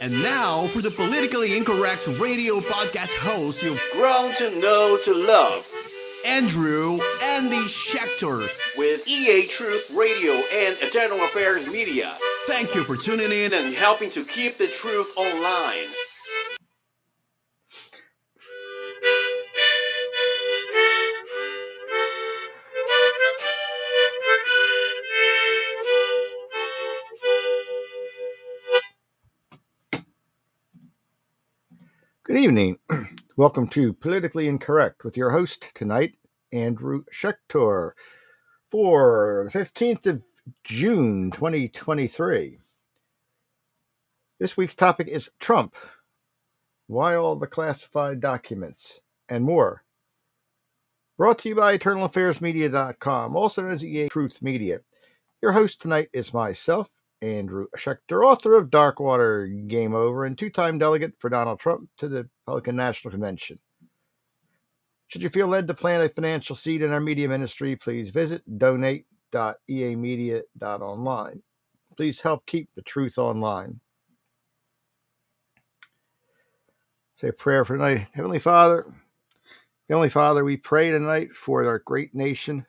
And now for the politically incorrect radio podcast host you've grown to know to love, Andrew Andy Shecktor with EA Truth Radio and Eternal Affairs Media. Thank you for tuning in and helping to keep the truth online. Evening. Welcome to Politically Incorrect with your host tonight, Andrew Shecktor, for the 15th of June 2023. This week's topic is Trump. Why all the classified documents and more. Brought to you by EternalAffairsMedia.com, also known as EA Truth Media. Your host tonight is myself, Andrew Shecktor, author of Darkwater Game Over and two time delegate for Donald Trump to the Republican National Convention. Should you feel led to plant a financial seed in our media ministry, please visit donate.eamedia.online. Please help keep the truth online. Say a prayer for tonight. Heavenly Father, Heavenly Father, we pray tonight for our great nation,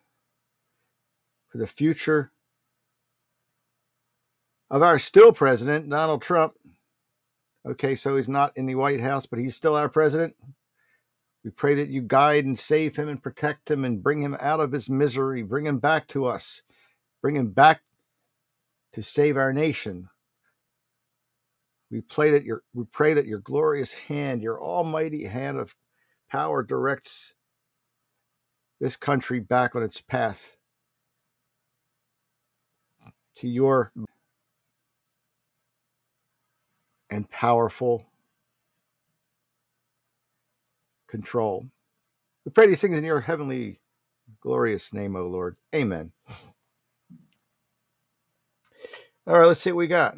for the future of our still president, Donald Trump. Okay, so he's not in the White House, but he's still our president. We pray that you guide and save him and protect him and bring him out of his misery, bring him back to us, bring him back to save our nation. We pray that your we pray that your glorious hand, your almighty hand of power directs this country back on its path to your and powerful control. We pray these things in your heavenly, glorious name, O Lord. Amen. All right, let's see what we got.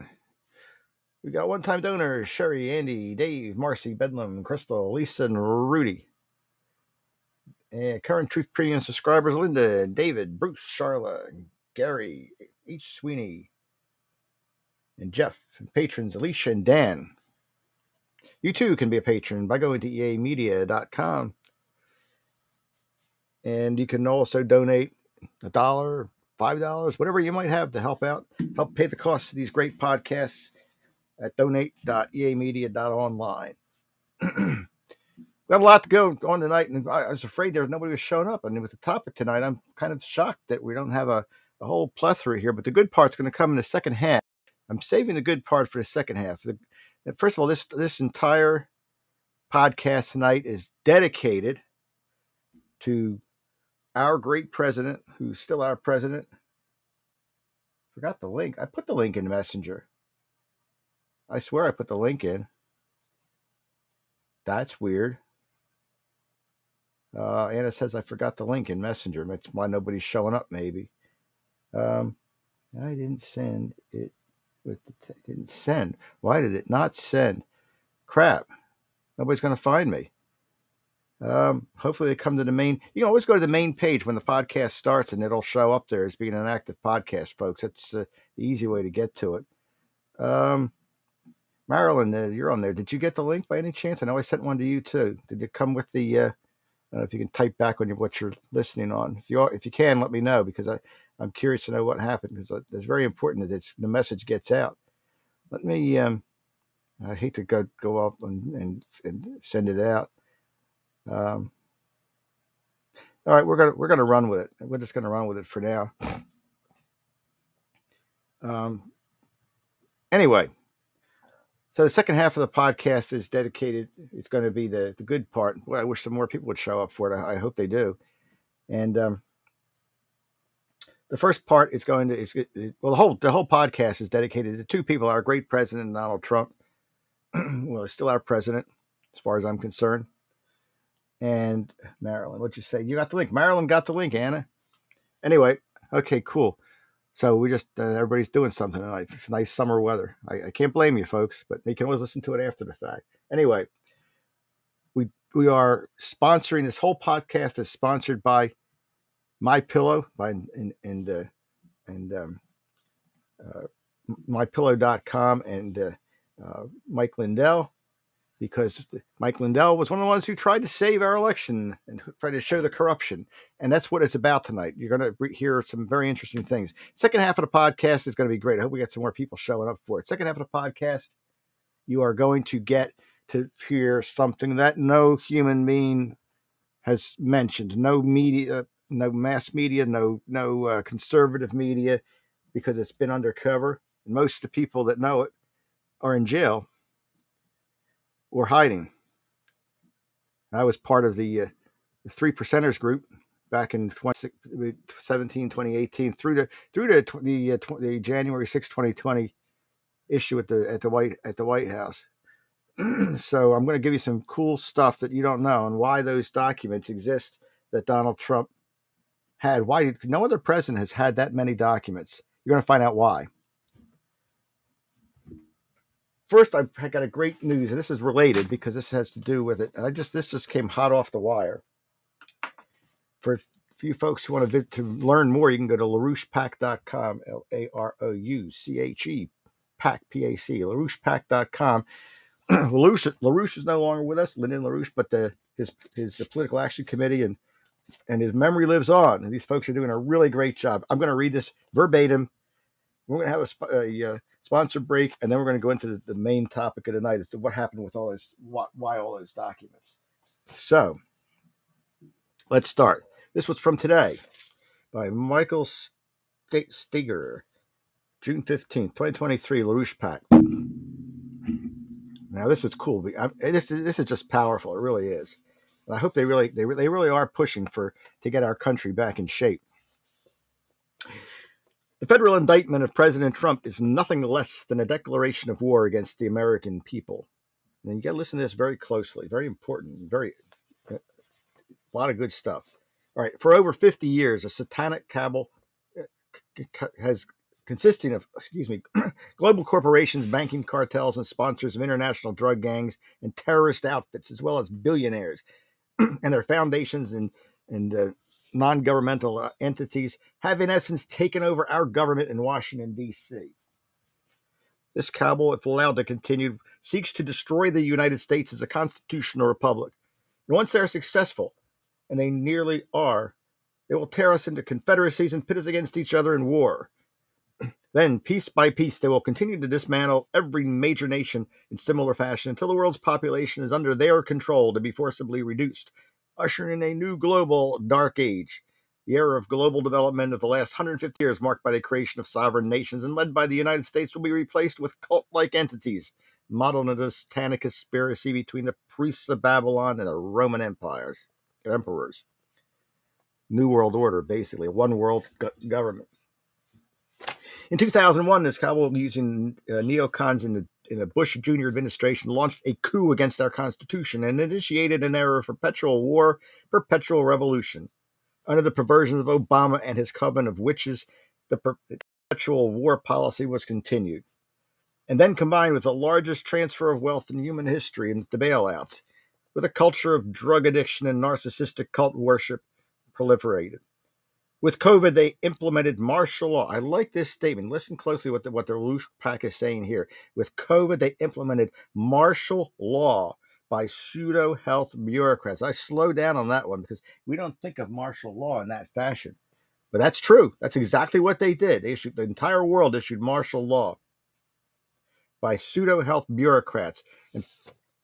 We got one time donors Sherry, Andy, Dave, Marcy, Bedlam, Crystal, Lisa, and Rudy. And current Truth Premium subscribers Linda, David, Bruce, Charla, Gary, H. Sweeney, and Jeff, and patrons Alicia and Dan. You too can be a patron by going to eamedia.com. And you can also donate a dollar, five dollars, whatever you might have to help out, help pay the costs of these great podcasts at donate.eamedia.online. We got a lot to go on tonight, and I was afraid there was nobody was showing up. And with the topic tonight, I'm kind of shocked that we don't have a, a whole plethora here. But the good part's going to come in the second half. I'm saving the good part for the second half. The, first of all, this this entire podcast tonight is dedicated to our great president, who's still our president. Forgot the link. I put the link in Messenger. I swear I put the link in. That's weird. Uh, Anna says I forgot the link in Messenger. That's why nobody's showing up. Maybe. Um, I didn't send it with the t- didn't send. Why did it not send? Crap. Nobody's going to find me. Um, hopefully they come to the main. You can always go to the main page when the podcast starts, and it'll show up there as being an active podcast, folks. That's uh, the easy way to get to it. Um, Marilyn, uh, you're on there. Did you get the link by any chance? I know I sent one to you too. Did it come with the? Uh, I don't know if you can type back on your, what you're listening on. If you are, if you can, let me know because I I'm curious to know what happened because it's very important that the message gets out. Let me. Um, I hate to go go up and and, and send it out. Um, all right, we're gonna we're gonna run with it. We're just gonna run with it for now. Um, anyway, so the second half of the podcast is dedicated. It's going to be the the good part. Well, I wish some more people would show up for it. I, I hope they do. And um, the first part is going to is well the whole the whole podcast is dedicated to two people: our great president Donald Trump, well, still our president as far as I'm concerned, and Marilyn. What'd you say? You got the link. Marilyn got the link. Anna. Anyway, okay, cool. So we just uh, everybody's doing something tonight. It's nice summer weather. I, I can't blame you, folks, but you can always listen to it after the fact. Anyway, we we are sponsoring this whole podcast is sponsored by my Pillow by and and uh, and um, uh, mypillow.com and uh, uh, Mike Lindell, because Mike Lindell was one of the ones who tried to save our election and tried to show the corruption. And that's what it's about tonight. You're going to hear some very interesting things. Second half of the podcast is going to be great. I hope we get some more people showing up for it. Second half of the podcast, you are going to get to hear something that no human being has mentioned. No media, no mass media, no no uh, conservative media, because it's been undercover. And most of the people that know it are in jail or hiding. I was part of the, uh, the three percenters group back in 2017, 2018 through the through the the, uh, the January 6, 2020 issue at the at the White at the White House. so I'm going to give you some cool stuff that you don't know and why those documents exist that Donald Trump had. Why no other president has had that many documents. You're going to find out why. First, I've got a great news, and this is related because this has to do with it. And I just this just came hot off the wire. For a few folks who want to to learn more, you can go to larouchepac.com, L A R O U C H E, PAC, P A C, larouchepac.com. LaRouche, LaRouche is no longer with us, Lyndon LaRouche, but the, his his political action committee and and his memory lives on. And these folks are doing a really great job. I'm going to read this verbatim. We're going to have a, a, a uh, sponsor break, and then we're going to go into the, the, main topic of the night as to what happened with all those, what, why all those documents. So let's start. This was from today by Michael Steger, June 15th, 2023, LaRouche PAC. Now this is cool. This is this is just powerful. It really is. I hope they really they they really are pushing for to get our country back in shape. The federal indictment of President Trump is nothing less than a declaration of war against the American people. And you got to listen to this very closely. Very important. Very a lot of good stuff. All right. For over 50 years, a satanic cabal uh, has consisting of, excuse me, global corporations, banking cartels, and sponsors of international drug gangs and terrorist outfits, as well as billionaires and their foundations and and uh, non-governmental uh, entities, have in essence taken over our government in Washington D.C. This cabal, if allowed to continue, seeks to destroy the United States as a constitutional republic. And once they're successful, and they nearly are, they will tear us into confederacies and pit us against each other in war. Then, piece by piece, they will continue to dismantle every major nation in similar fashion until the world's population is under their control to be forcibly reduced, ushering in a new global dark age. The era of global development of the last 150 years, marked by the creation of sovereign nations and led by the United States, will be replaced with cult like entities, modeled on a satanic conspiracy between the priests of Babylon and the Roman empires, emperors. New World Order, basically, one world government. In 2001, this cabal using uh, neocons in the in a Bush Jr. administration launched a coup against our Constitution and initiated an era of perpetual war, perpetual revolution. Under the perversions of Obama and his coven of witches, the perpetual war policy was continued. And then combined with the largest transfer of wealth in human history and the bailouts, with a culture of drug addiction and narcissistic cult worship proliferated. With COVID, they implemented martial law. I like this statement. Listen closely what the, what the LaRouche PAC is saying here. With COVID, they implemented martial law by pseudo health bureaucrats. I slow down on that one because we don't think of martial law in that fashion. But that's true. That's exactly what they did. They issued the entire world issued martial law by pseudo health bureaucrats and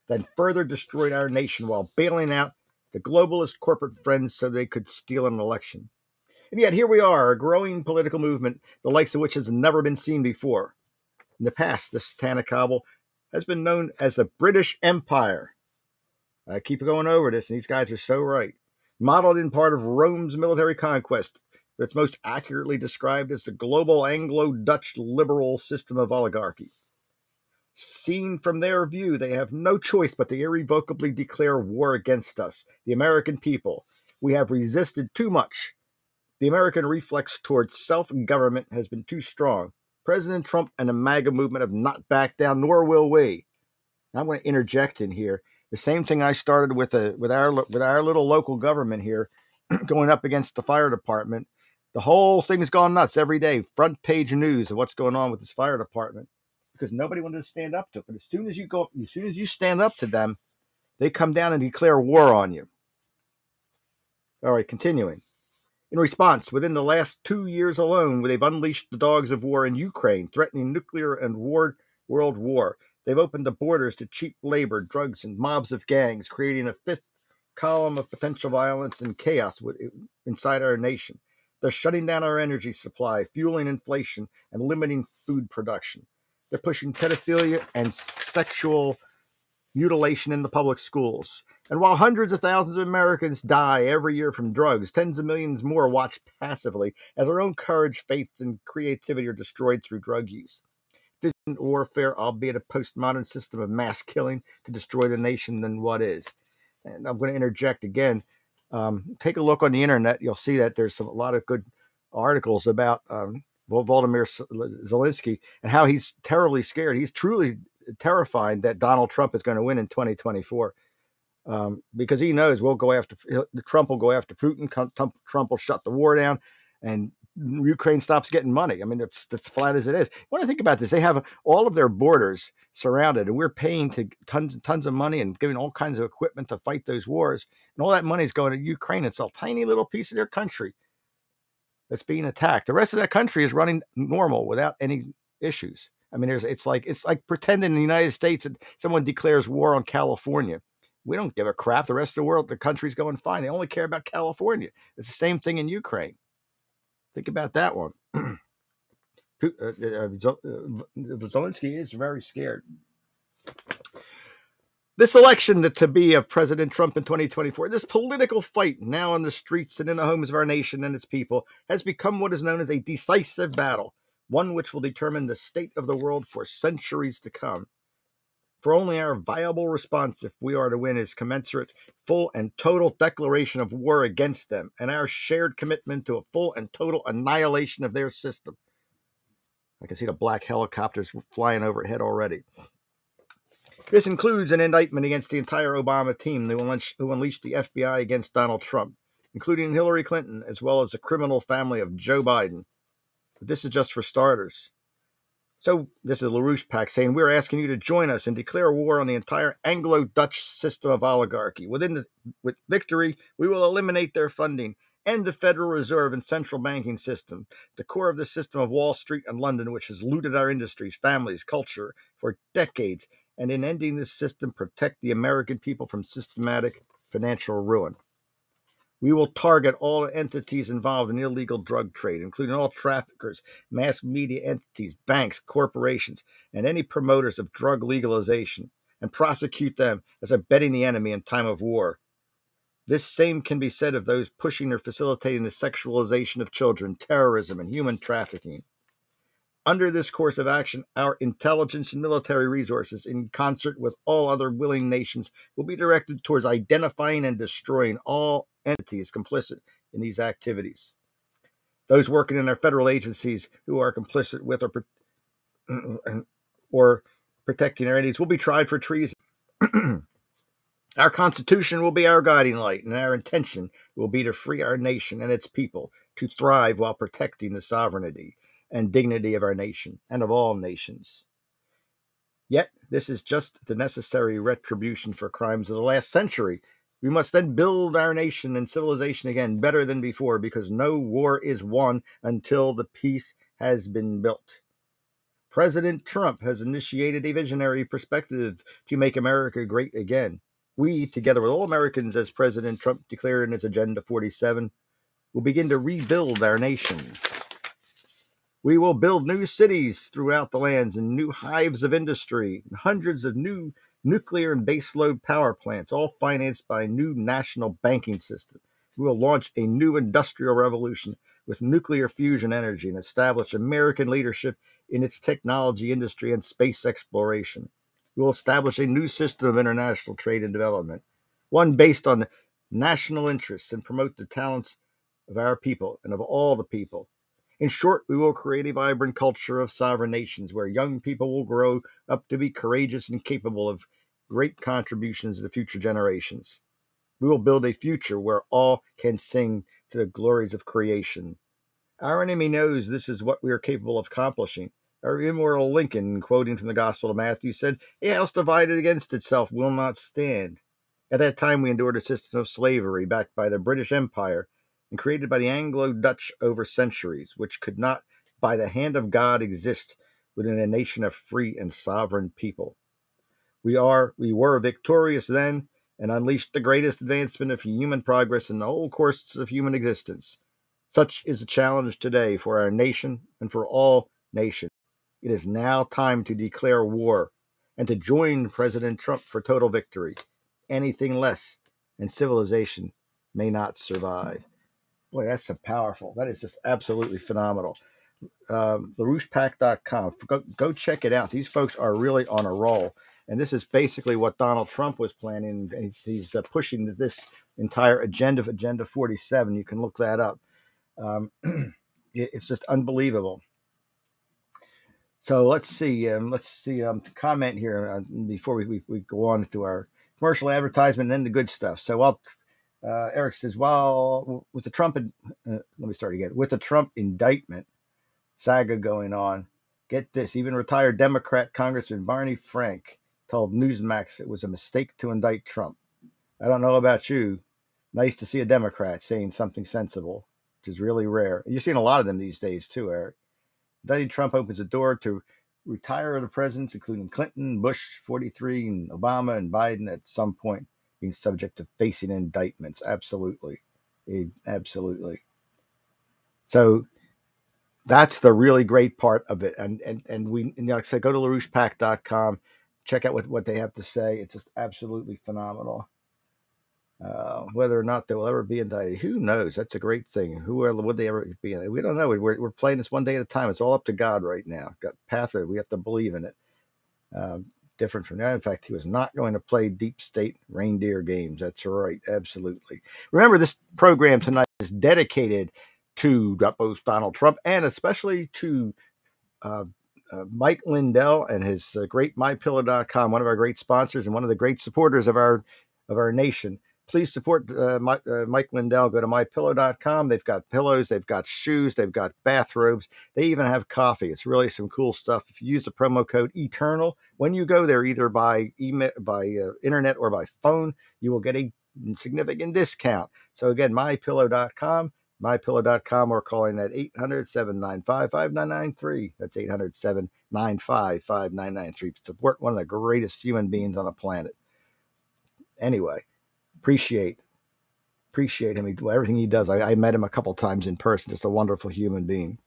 then further destroyed our nation while bailing out the globalist corporate friends so they could steal an election. And yet here we are, a growing political movement, the likes of which has never been seen before. In the past, the Satanic Cabal has been known as the British Empire. I keep going over this, and these guys are so right. Modeled in part of Rome's military conquest, but it's most accurately described as the global Anglo Dutch liberal system of oligarchy. Seen from their view, they have no choice but to irrevocably declare war against us, the American people. We have resisted too much, the American reflex towards self government has been too strong. President Trump and the MAGA movement have not backed down, nor will we. I'm going to interject in here the same thing I started with a, with our with our little local government here, going up against the fire department. The whole thing's gone nuts every day. Front page news of what's going on with this fire department. because nobody wanted to stand up to it. But as soon as you go, as soon as you stand up to them, they come down and declare war on you. All right, continuing. In response, within the last two years alone, they've unleashed the dogs of war in Ukraine, threatening nuclear and war, world war. They've opened the borders to cheap labor, drugs, and mobs of gangs, creating a fifth column of potential violence and chaos inside our nation. They're shutting down our energy supply, fueling inflation, and limiting food production. They're pushing pedophilia and sexual mutilation in the public schools. And while hundreds of thousands of Americans die every year from drugs, tens of millions more watch passively as their own courage, faith, and creativity are destroyed through drug use. This isn't warfare, albeit a postmodern system of mass killing to destroy the nation, then what is? And I'm going to interject again. Um, take a look on the internet. You'll see that there's some, a lot of good articles about um, Volodymyr Zelensky and how he's terribly scared. He's truly terrified that Donald Trump is going to win in 2024 um, because he knows we'll go after Trump will go after Putin. Trump will shut the war down, and Ukraine stops getting money. I mean, that's that's flat as it is. When I think about this, they have all of their borders surrounded, and we're paying to tons and tons of money and giving all kinds of equipment to fight those wars, and all that money is going to Ukraine. It's a tiny little piece of their country that's being attacked. The rest of that country is running normal without any issues. I mean, there's it's like it's like pretending in the United States that someone declares war on California. We don't give a crap. The rest of the world, the country's going fine. They only care about California. It's the same thing in Ukraine. Think about that one. uh, uh, uh, Zelensky is very scared. This election the to be of President Trump in 2024, this political fight now in the streets and in the homes of our nation and its people, has become what is known as a decisive battle, one which will determine the state of the world for centuries to come. For only our viable response, if we are to win, is commensurate, full, and total declaration of war against them, and our shared commitment to a full and total annihilation of their system. I can see the black helicopters flying overhead already. This includes an indictment against the entire Obama team who unleashed the FBI against Donald Trump, including Hillary Clinton, as well as the criminal family of Joe Biden. But this is just for starters. So this is LaRouche PAC saying we're asking you to join us and declare war on the entire Anglo-Dutch system of oligarchy. Within the, with victory, we will eliminate their funding, end the Federal Reserve and central banking system, the core of the system of Wall Street and London, which has looted our industries, families, culture for decades, and in ending this system, protect the American people from systematic financial ruin. We will target all entities involved in illegal drug trade, including all traffickers, mass media entities, banks, corporations, and any promoters of drug legalization, and prosecute them as abetting the enemy in time of war. This same can be said of those pushing or facilitating the sexualization of children, terrorism, and human trafficking. Under this course of action, our intelligence and military resources, in concert with all other willing nations, will be directed towards identifying and destroying all entities complicit in these activities. Those working in our federal agencies who are complicit with or, or protecting our entities will be tried for treason. our Constitution will be our guiding light, and our intention will be to free our nation and its people to thrive while protecting the sovereignty and dignity of our nation and of all nations. Yet, this is just the necessary retribution for crimes of the last century we must then build our nation and civilization again better than before because no war is won until the peace has been built. President Trump has initiated a visionary perspective to make America great again. We, together with all Americans, as President Trump declared in his Agenda 47, will begin to rebuild our nation. We will build new cities throughout the lands and new hives of industry, and hundreds of new nuclear and baseload power plants, all financed by a new national banking system. We will launch a new industrial revolution with nuclear fusion energy and establish American leadership in its technology industry and space exploration. We will establish a new system of international trade and development, one based on national interests and promote the talents of our people and of all the people in short, we will create a vibrant culture of sovereign nations where young people will grow up to be courageous and capable of great contributions to future generations. We will build a future where all can sing to the glories of creation. Our enemy knows this is what we are capable of accomplishing, Our immortal Lincoln, quoting from the Gospel of Matthew, said, A house divided against itself will not stand. At that time, we endured a system of slavery backed by the British Empire and created by the Anglo Dutch over centuries, which could not, by the hand of God, exist within a nation of free and sovereign people. We are, we were victorious then and unleashed the greatest advancement of human progress in the whole course of human existence. Such is the challenge today for our nation and for all nations. It is now time to declare war and to join President Trump for total victory. Anything less, and civilization may not survive. Boy, that's a powerful. That is just absolutely phenomenal. Um, LaRouchePAC.com. Go, go check it out. These folks are really on a roll. And this is basically what Donald Trump was planning. He's, he's uh, pushing this entire agenda, of Agenda 47. You can look that up. Um, it's just unbelievable. So let's see. Um, let's see. Um, comment here uh, before we, we, we, go on to our commercial advertisement and then the good stuff. So while uh, Eric says, well, with the Trump, uh, let me start again. With the Trump indictment saga going on, get this. Even retired Democrat Congressman Barney Frank told Newsmax it was a mistake to indict Trump. I don't know about you. Nice to see a Democrat saying something sensible, which is really rare. You're seeing a lot of them these days too, Eric. Indicting Trump opens a door to retire the presidents, including Clinton, Bush, 43, and Obama and Biden at some point being subject to facing indictments. Absolutely. Absolutely. So that's the really great part of it. And and and we and like I said, go to LaRouchePAC.com, check out what, what they have to say. It's just absolutely phenomenal. Uh, whether or not they will ever be indicted, who knows? That's a great thing. Who would they ever be? We don't know. We're, we're playing this one day at a time. It's all up to God right now. Got path. We have to believe in it. Uh, different from that. In fact, he was not going to play deep state reindeer games. That's right. Absolutely. Remember, this program tonight is dedicated to both Donald Trump and especially to uh, uh, Mike Lindell and his uh, great MyPillow.com, one of our great sponsors and one of the great supporters of our of our nation please support uh, my, uh, Mike Lindell. Go to mypillow.com. They've got pillows, they've got shoes, they've got bathrobes, they even have coffee. It's really some cool stuff. If you use the promo code Eternal when you go there, either by email, by uh, internet, or by phone, you will get a significant discount. So again, mypillow.com. MyPillow.com or calling at 800 795 5993. That's 800 795 5993. Support one of the greatest human beings on the planet. Anyway, appreciate appreciate him. He, everything he does. I, I met him a couple times in person. Just a wonderful human being.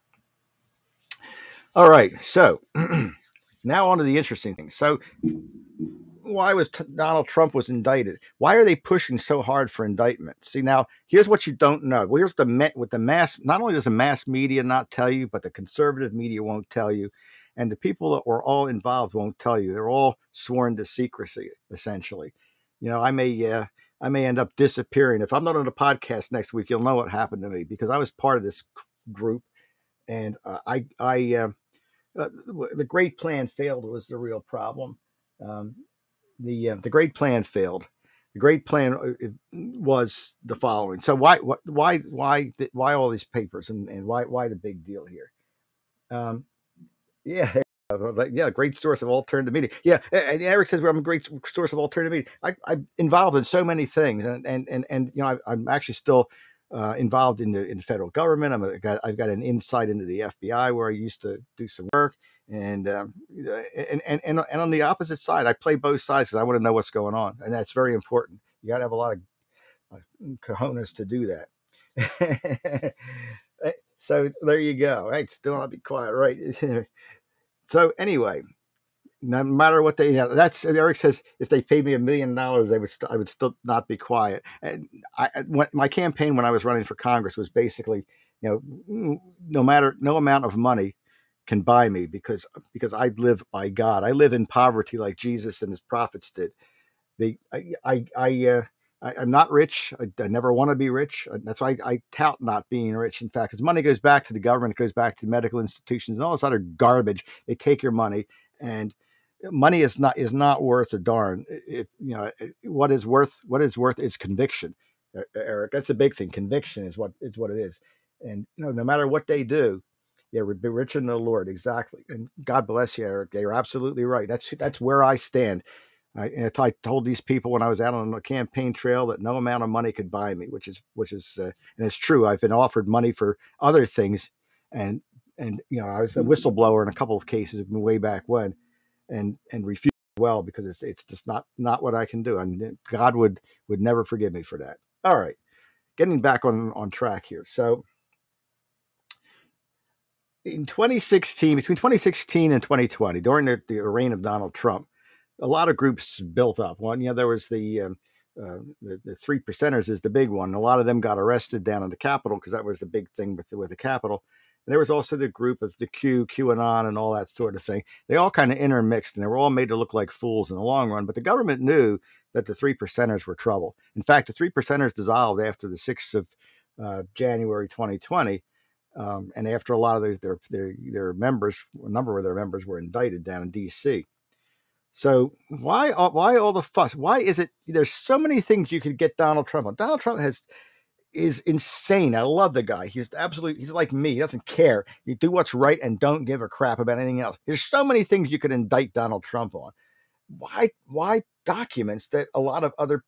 All right, so now on to the interesting thing. So, why was t- Donald Trump was indicted? Why are they pushing so hard for indictment? See, now here's what you don't know. Well, here's the met with the mass. Not only does the mass media not tell you, but the conservative media won't tell you, and the people that were all involved won't tell you. They're all sworn to secrecy, essentially. You know, I may. Uh, I may end up disappearing. If I'm not on a podcast next week, you'll know what happened to me because I was part of this group, and uh, I, I, uh, uh, the great plan failed was the real problem. Um, the uh, the great plan failed. The great plan uh, was the following. So why why why why all these papers and, and why why the big deal here? Um, yeah, yeah, great source of alternative media. Yeah, and Eric says well, I'm a great source of alternative media. I, am involved in so many things, and and and, and you know I, am actually still uh, involved in the in federal government. I'm a, got I've got an insight into the FBI where I used to do some work, and um, and, and and and on the opposite side, I play both sides because I want to know what's going on, and that's very important. You got to have a lot of uh, cojones to do that. so there you go. Right, still not be quiet. Right. So anyway, no matter what they, you know, that's Eric says if they paid me a million dollars, they would st- I would still not be quiet. And I, my campaign when I was running for Congress was basically, you know, no matter no amount of money can buy me because because I live by God. I live in poverty like Jesus and his prophets did. They, I, I, I uh, I, am not rich. I, I never want to be rich. Uh, that's why I, I tout not being rich. In fact, because money goes back to the government, it goes back to medical institutions and all this other garbage. They take your money, and money is not is not worth a darn. You know what is worth, what is worth is conviction. Eric, that's a big thing. Conviction is what is what it is. And you know, no matter what they do, Yeah, be rich in the Lord, exactly. And God bless you, Eric. You're absolutely right. That's that's where I stand. I, I told these people when I was out on the campaign trail that no amount of money could buy me, which is which is uh, and it's true. I've been offered money for other things, and and you know I was a whistleblower in a couple of cases way back when, and and refused well because it's it's just not not what I can do. I mean, God would would never forgive me for that. All right, getting back on on track here. So in 2016, between 2016 and 2020, during the, the reign of Donald Trump a lot of groups built up. One, you know, there was the um, uh, the, the, three percenters is the big one. A lot of them got arrested down in the Capitol because that was the big thing with the, with the Capitol. And there was also the group of the Q, QAnon, and all that sort of thing. They all kind of intermixed, and they were all made to look like fools in the long run. But the government knew that the three percenters were trouble. In fact, the three percenters dissolved after the sixth of uh, January 2020. Um, and after a lot of their, their, their their members, a number of their members were indicted down in D.C. So why why all the fuss? Why is it there's so many things you could get Donald Trump on? Donald Trump has is insane. I love the guy. He's absolutely he's like me. He doesn't care. You do what's right and don't give a crap about anything else. There's so many things you could indict Donald Trump on. Why why documents that a lot of other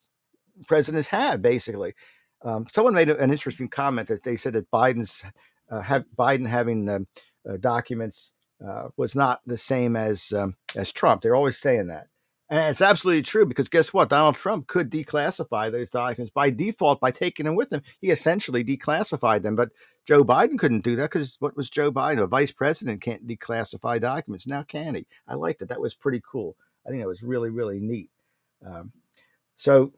presidents have basically? Um, someone made an interesting comment that they said that Biden's uh, have Biden having um, uh, documents uh, was not the same as um, as Trump. They're always saying that, and it's absolutely true because guess what? Donald Trump could declassify those documents by default by taking them with him. He essentially declassified them, but Joe Biden couldn't do that because what was Joe Biden? A vice president can't declassify documents. Now can he? I liked it. That was pretty cool. I think that was really really neat. Um, so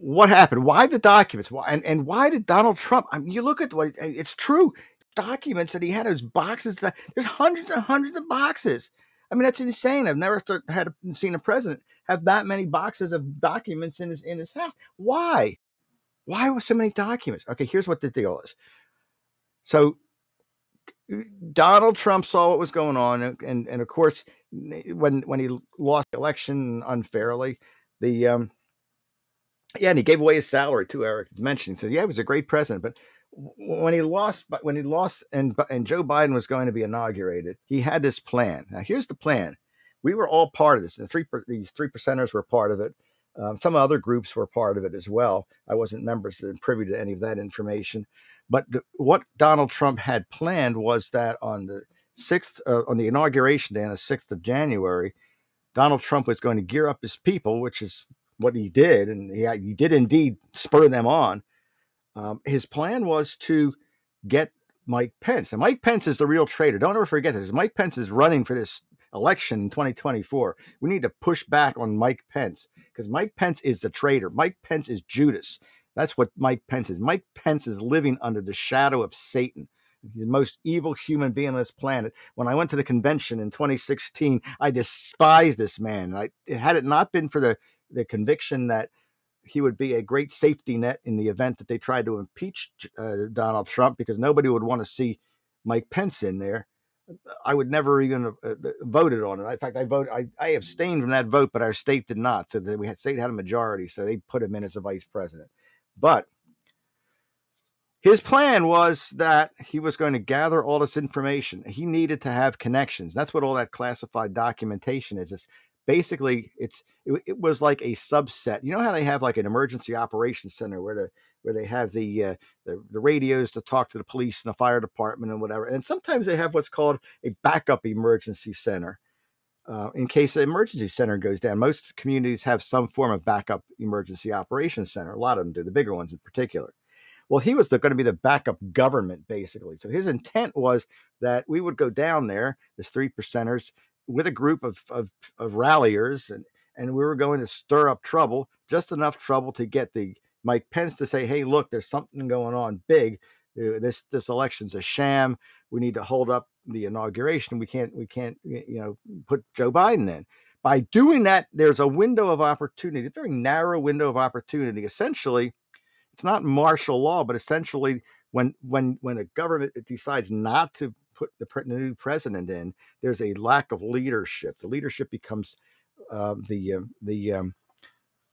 what happened? Why the documents? Why and, and why did Donald Trump? I mean, you look at what it's true documents that he had, those boxes that there's hundreds and hundreds of boxes. I mean, that's insane. I've never had seen a president have that many boxes of documents in his in his house. Why? Why was so many documents? Okay, here's what the deal is. So Donald Trump saw what was going on, and and, and of course, when when he lost the election unfairly, the um, yeah, and he gave away his salary too. Eric mentioned, so yeah, he was a great president, but when he lost, but when he lost, and and Joe Biden was going to be inaugurated, he had this plan. Now, here's the plan. We were all part of this. The three three percenters were part of it. Um, some other groups were part of it as well. I wasn't members and privy to any of that information. But the, what Donald Trump had planned was that on the sixth, uh, on the inauguration day, on the sixth of January, Donald Trump was going to gear up his people, which is what he did, and he, he did indeed spur them on um, his plan was to get Mike Pence. And Mike Pence is the real traitor. Don't ever forget this. Mike Pence is running for this election in 2024. We need to push back on Mike Pence because Mike Pence is the traitor. Mike Pence is Judas. That's what Mike Pence is. Mike Pence is living under the shadow of Satan. He's the most evil human being on this planet. When I went to the convention in 2016, I despised this man. I, had it not been for the, the conviction that he would be a great safety net in the event that they tried to impeach uh, Donald Trump because nobody would want to see Mike Pence in there. I would never even have uh, voted on it. In fact, I voted. I, I abstained from that vote, but our state did not. So that we had state had a majority, so they put him in as a vice president. But his plan was that he was going to gather all this information. He needed to have connections. That's what all that classified documentation is. It's basically it's it, it, was like a subset. You know how they have like an emergency operations center where the where they have the, uh, the the radios to talk to the police and the fire department and whatever. And sometimes they have what's called a backup emergency center. Uh, in case the emergency center goes down, most communities have some form of backup emergency operations center. A lot of them do, the bigger ones in particular. Well, he was going to be the backup government, basically. So his intent was that we would go down there, the three percenters, with a group of, of, of ralliers and, and we were going to stir up trouble, just enough trouble to get the Mike Pence to say, "Hey, look, there's something going on big. Uh, this this election's a sham. We need to hold up the inauguration. We can't we can't you know put Joe Biden in." By doing that, there's a window of opportunity, a very narrow window of opportunity. Essentially, it's not martial law, but essentially, when when when a government decides not to put the, new president in, there's a lack of leadership. The leadership becomes uh, the uh, the um,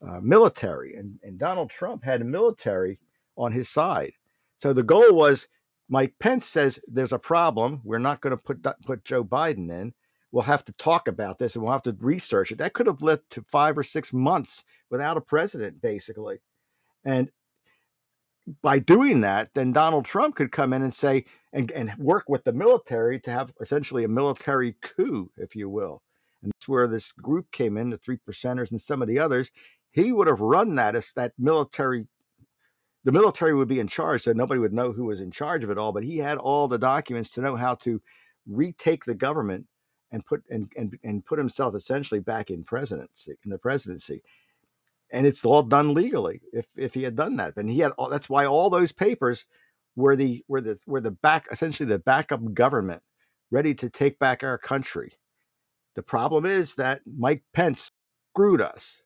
uh, military, and, and Donald Trump had a military on his side. So the goal was Mike Pence says there's a problem. We're not going to put put Joe Biden in. We'll have to talk about this and we'll have to research it. That could have led to five or six months without a president, basically. And by doing that, then Donald Trump could come in and say and, and work with the military to have essentially a military coup, if you will. And that's where this group came in, the three percenters and some of the others. He would have run that as that military the military would be in charge, so nobody would know who was in charge of it all. But he had all the documents to know how to retake the government and put and and, and put himself essentially back in presidency in the presidency. And it's all done legally if if he had done that. then he had all that's why all those papers were the were the were the back essentially the backup government ready to take back our country. The problem is that Mike Pence screwed us.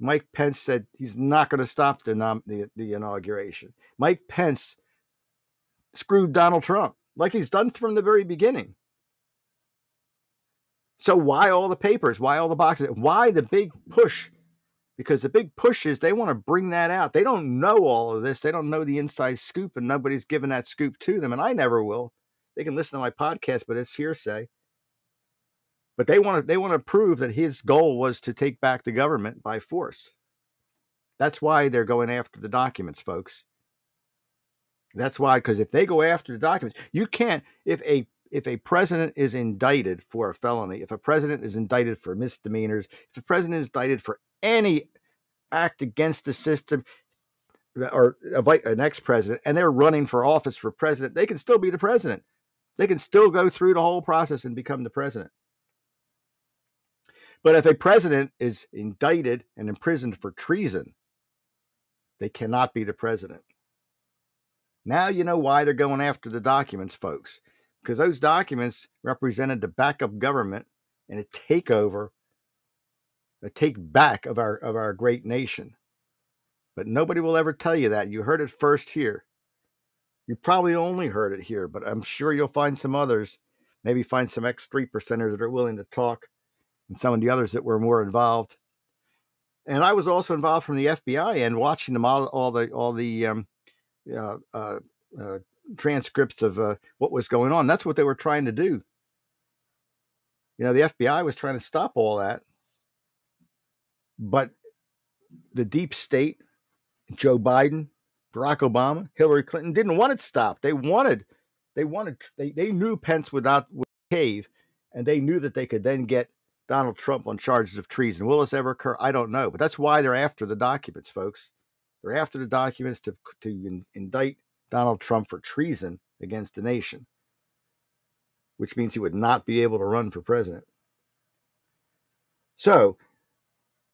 Mike Pence said he's not going to stop the, nom- the, the inauguration. Mike Pence screwed Donald Trump like he's done from the very beginning. So why all the papers? Why all the boxes? Why the big push? Because the big push is they want to bring that out. They don't know all of this. They don't know the inside scoop, and nobody's given that scoop to them. And I never will. They can listen to my podcast, but it's hearsay. But they want to they want to prove that his goal was to take back the government by force. That's why they're going after the documents, folks. That's why, because if they go after the documents, you can't. If a if a president is indicted for a felony, if a president is indicted for misdemeanors, if a president is indicted for any act against the system, or an ex-president, and they're running for office for president, they can still be the president. They can still go through the whole process and become the president. But if a president is indicted and imprisoned for treason, they cannot be the president. Now you know why they're going after the documents, folks, because those documents represented the backup government and a takeover, a take back of our of our great nation. But nobody will ever tell you that. You heard it first here. You probably only heard it here, but I'm sure you'll find some others, maybe find some X three percenters that are willing to talk and some of the others that were more involved. And I was also involved from the FBI and watching them all, all the all the um, uh, uh, uh, transcripts of uh, what was going on. That's what they were trying to do. You know, the FBI was trying to stop all that, but the deep state, Joe Biden, Barack Obama, Hillary Clinton didn't want it stopped. They wanted, they wanted, they, they knew Pence would not would cave, and they knew that they could then get Donald Trump on charges of treason. Will this ever occur? I don't know, but that's why they're after the documents, folks. They're after the documents to to in, indict Donald Trump for treason against the nation, which means he would not be able to run for president. So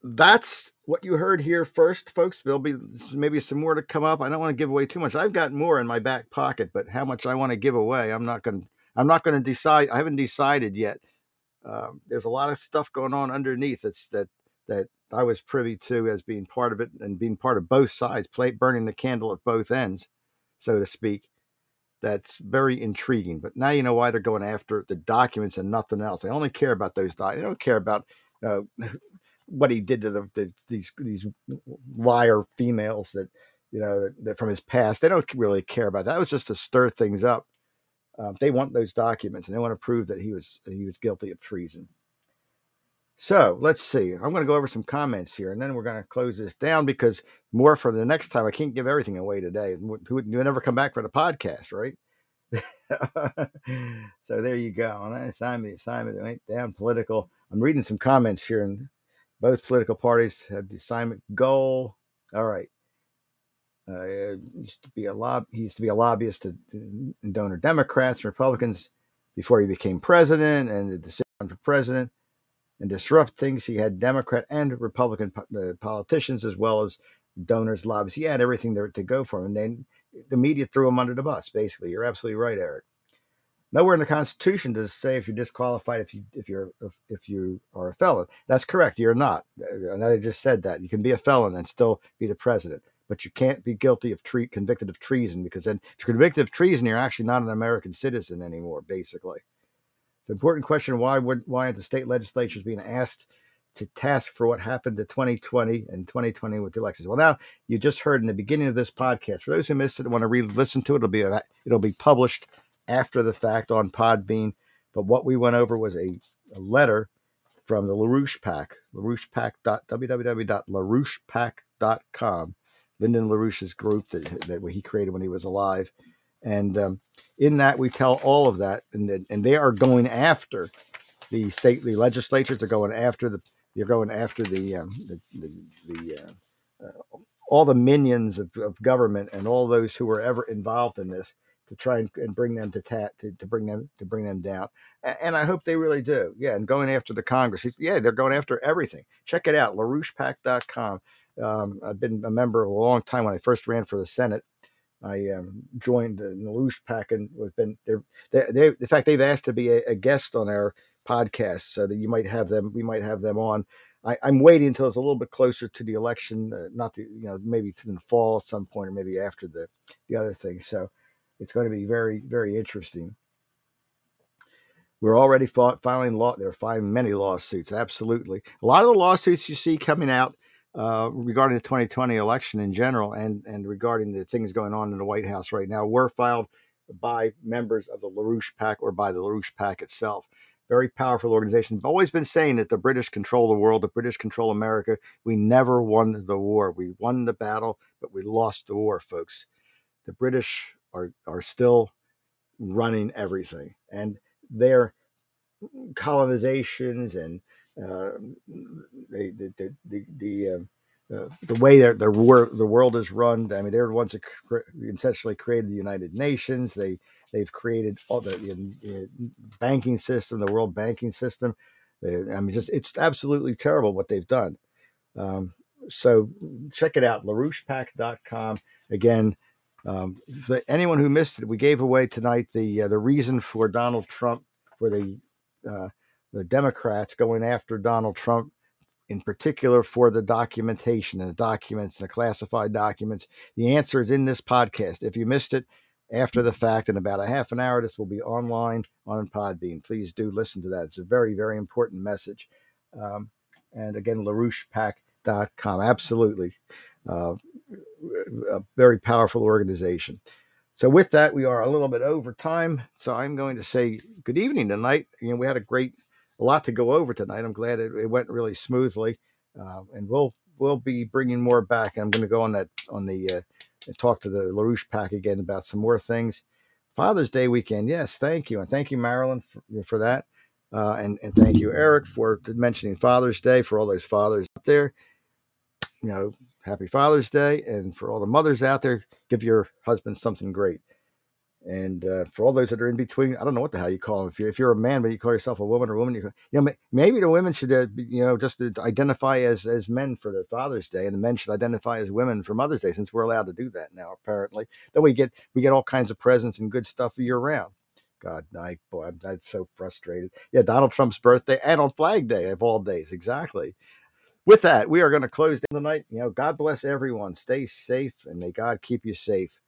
that's what you heard here first, folks. There'll be maybe some more to come up. I don't want to give away too much. I've got more in my back pocket, but how much I want to give away, I'm not going. I'm not going to decide. I haven't decided yet um, there's a lot of stuff going on underneath that's that that I was privy to as being part of it and being part of both sides, play, burning the candle at both ends, so to speak. That's very intriguing. But now you know why they're going after the documents and nothing else. They only care about those documents. They don't care about uh, what he did to the, the, these these liar females that you know that, that from his past. They don't really care about that. It was just to stir things up uh, they want those documents and they want to prove that he was he was guilty of treason. So let's see. I'm going to go over some comments here, and then we're going to close this down because more for the next time. I can't give everything away today. Who would never come back for the podcast, right? so there you go. And I assignment, assignment went down political. I'm reading some comments here, and both political parties had the assignment goal. All right. Uh, used to be a lob. He used to be a lobbyist to, donor Democrats and Republicans before he became president, and the decision for president and disrupt things. He had Democrat and Republican uh, politicians as well as donors, lobbyists. He had everything there to go for him, and then the media threw him under the bus. Basically, you're absolutely right, Eric. Nowhere in the Constitution does it say if you're disqualified if you if you're if, if you are a felon. That's correct. You're not. Uh, and I just said that you can be a felon and still be the president but you can't be guilty of tre- convicted of treason because then if you're convicted of treason, you're actually not an American citizen anymore. Basically, it's an important question: why would why are the state legislatures being asked to task for what happened to 2020 and 2020 with the elections. Well, now you just heard in the beginning of this podcast. For those who missed it, want to re-listen to it, it'll be it'll be published after the fact on Podbean. But what we went over was a, a letter from the LaRouche PAC, LaRouche www.larouchepac.com, Lyndon LaRouche's group that, that he created when he was alive. And um, in that, we tell all of that, and, and they are going after the state, the legislatures are going after the you're going after the um, the the, the uh, uh, all the minions of, of, government and all those who were ever involved in this to try and, and bring them to tat to, to bring them to bring them down. And I hope they really do. Yeah, and going after the Congress. yeah, they're going after everything. Check it out, LaRouchePAC.com. Um, I've been a member a long time. When I first ran for the Senate, I um, joined the LaRouche PAC and we've been there. They, they, in fact, they've asked to be a, a guest on our podcast, so that you might have them. We might have them on. I, am waiting until it's a little bit closer to the election, uh, not the you know maybe in the fall at some point or maybe after the the other thing. So it's going to be very very interesting. We're already fought, filing law. They're filing many lawsuits. Absolutely, a lot of the lawsuits you see coming out uh, regarding the 2020 election in general, and and regarding the things going on in the White House right now, were filed by members of the LaRouche PAC or by the LaRouche PAC itself very powerful organization. I've always been saying that the British control the world, the British control America. We never won the war. We won the battle, but we lost the war, folks. The British are are still running everything, and their colonizations and uh, the the the the, the, uh, uh, the way the the, wor- the world is run. I mean, they're the ones that essentially created the United Nations. They They've created all the, the banking system, the world banking system. They, I mean, just it's absolutely terrible what they've done. Um, so check it out, LaRouchePAC.com. Again, um, anyone who missed it, we gave away tonight the uh, the reason for Donald Trump for the uh, the Democrats going after Donald Trump, in particular for the documentation and the documents and the classified documents. The answer is in this podcast. If you missed it, after the fact in about a half an hour. This will be online on Podbean. Please do listen to that. It's a very, very important message. Um, and again, LaRouchePAC.com. Absolutely. Uh, a very powerful organization. So with that, we are a little bit over time. So I'm going to say good evening tonight. You know, we had a great, a lot to go over tonight. I'm glad it, it went really smoothly, uh, and we'll we'll be bringing more back. I'm going to go on that on the uh, talk to the LaRouche PAC again about some more things. Father's Day weekend, yes, thank you, and thank you, Marilyn, for, for that, uh, and and thank you, Eric, for mentioning Father's Day for all those fathers out there. You know, happy Father's Day, and for all the mothers out there, give your husband something great. And uh, for all those that are in between, I don't know what the hell you call them. If, you, if you're a man, but you call yourself a woman or a woman, you, you know, maybe the women should, uh, you know, just identify as as men for their Father's Day, and the men should identify as women for Mother's Day, since we're allowed to do that now. Apparently, then we get we get all kinds of presents and good stuff year round. God, I boy, I'm, I'm so frustrated. Yeah, Donald Trump's birthday and on Flag Day of all days, exactly with that, we are going to close the night. You know, God bless everyone. Stay safe, and may God keep you safe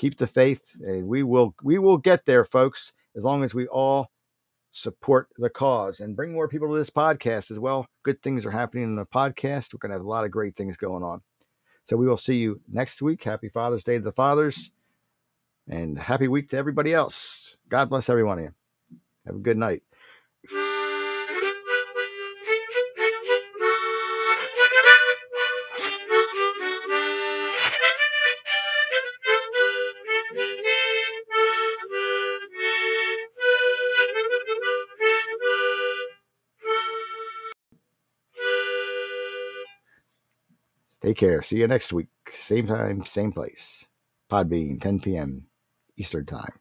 keep the faith, and we will we will get there, folks. As long as we all support the cause and bring more people to this podcast as well. Good things are happening in the podcast. We're going to have a lot of great things going on. So we will see you next week. Happy Father's Day to the fathers, and happy week to everybody else. God bless everyone. Have a good night. Take care. See you next week. Same time, same place. Podbean, 10 p.m. Eastern Time.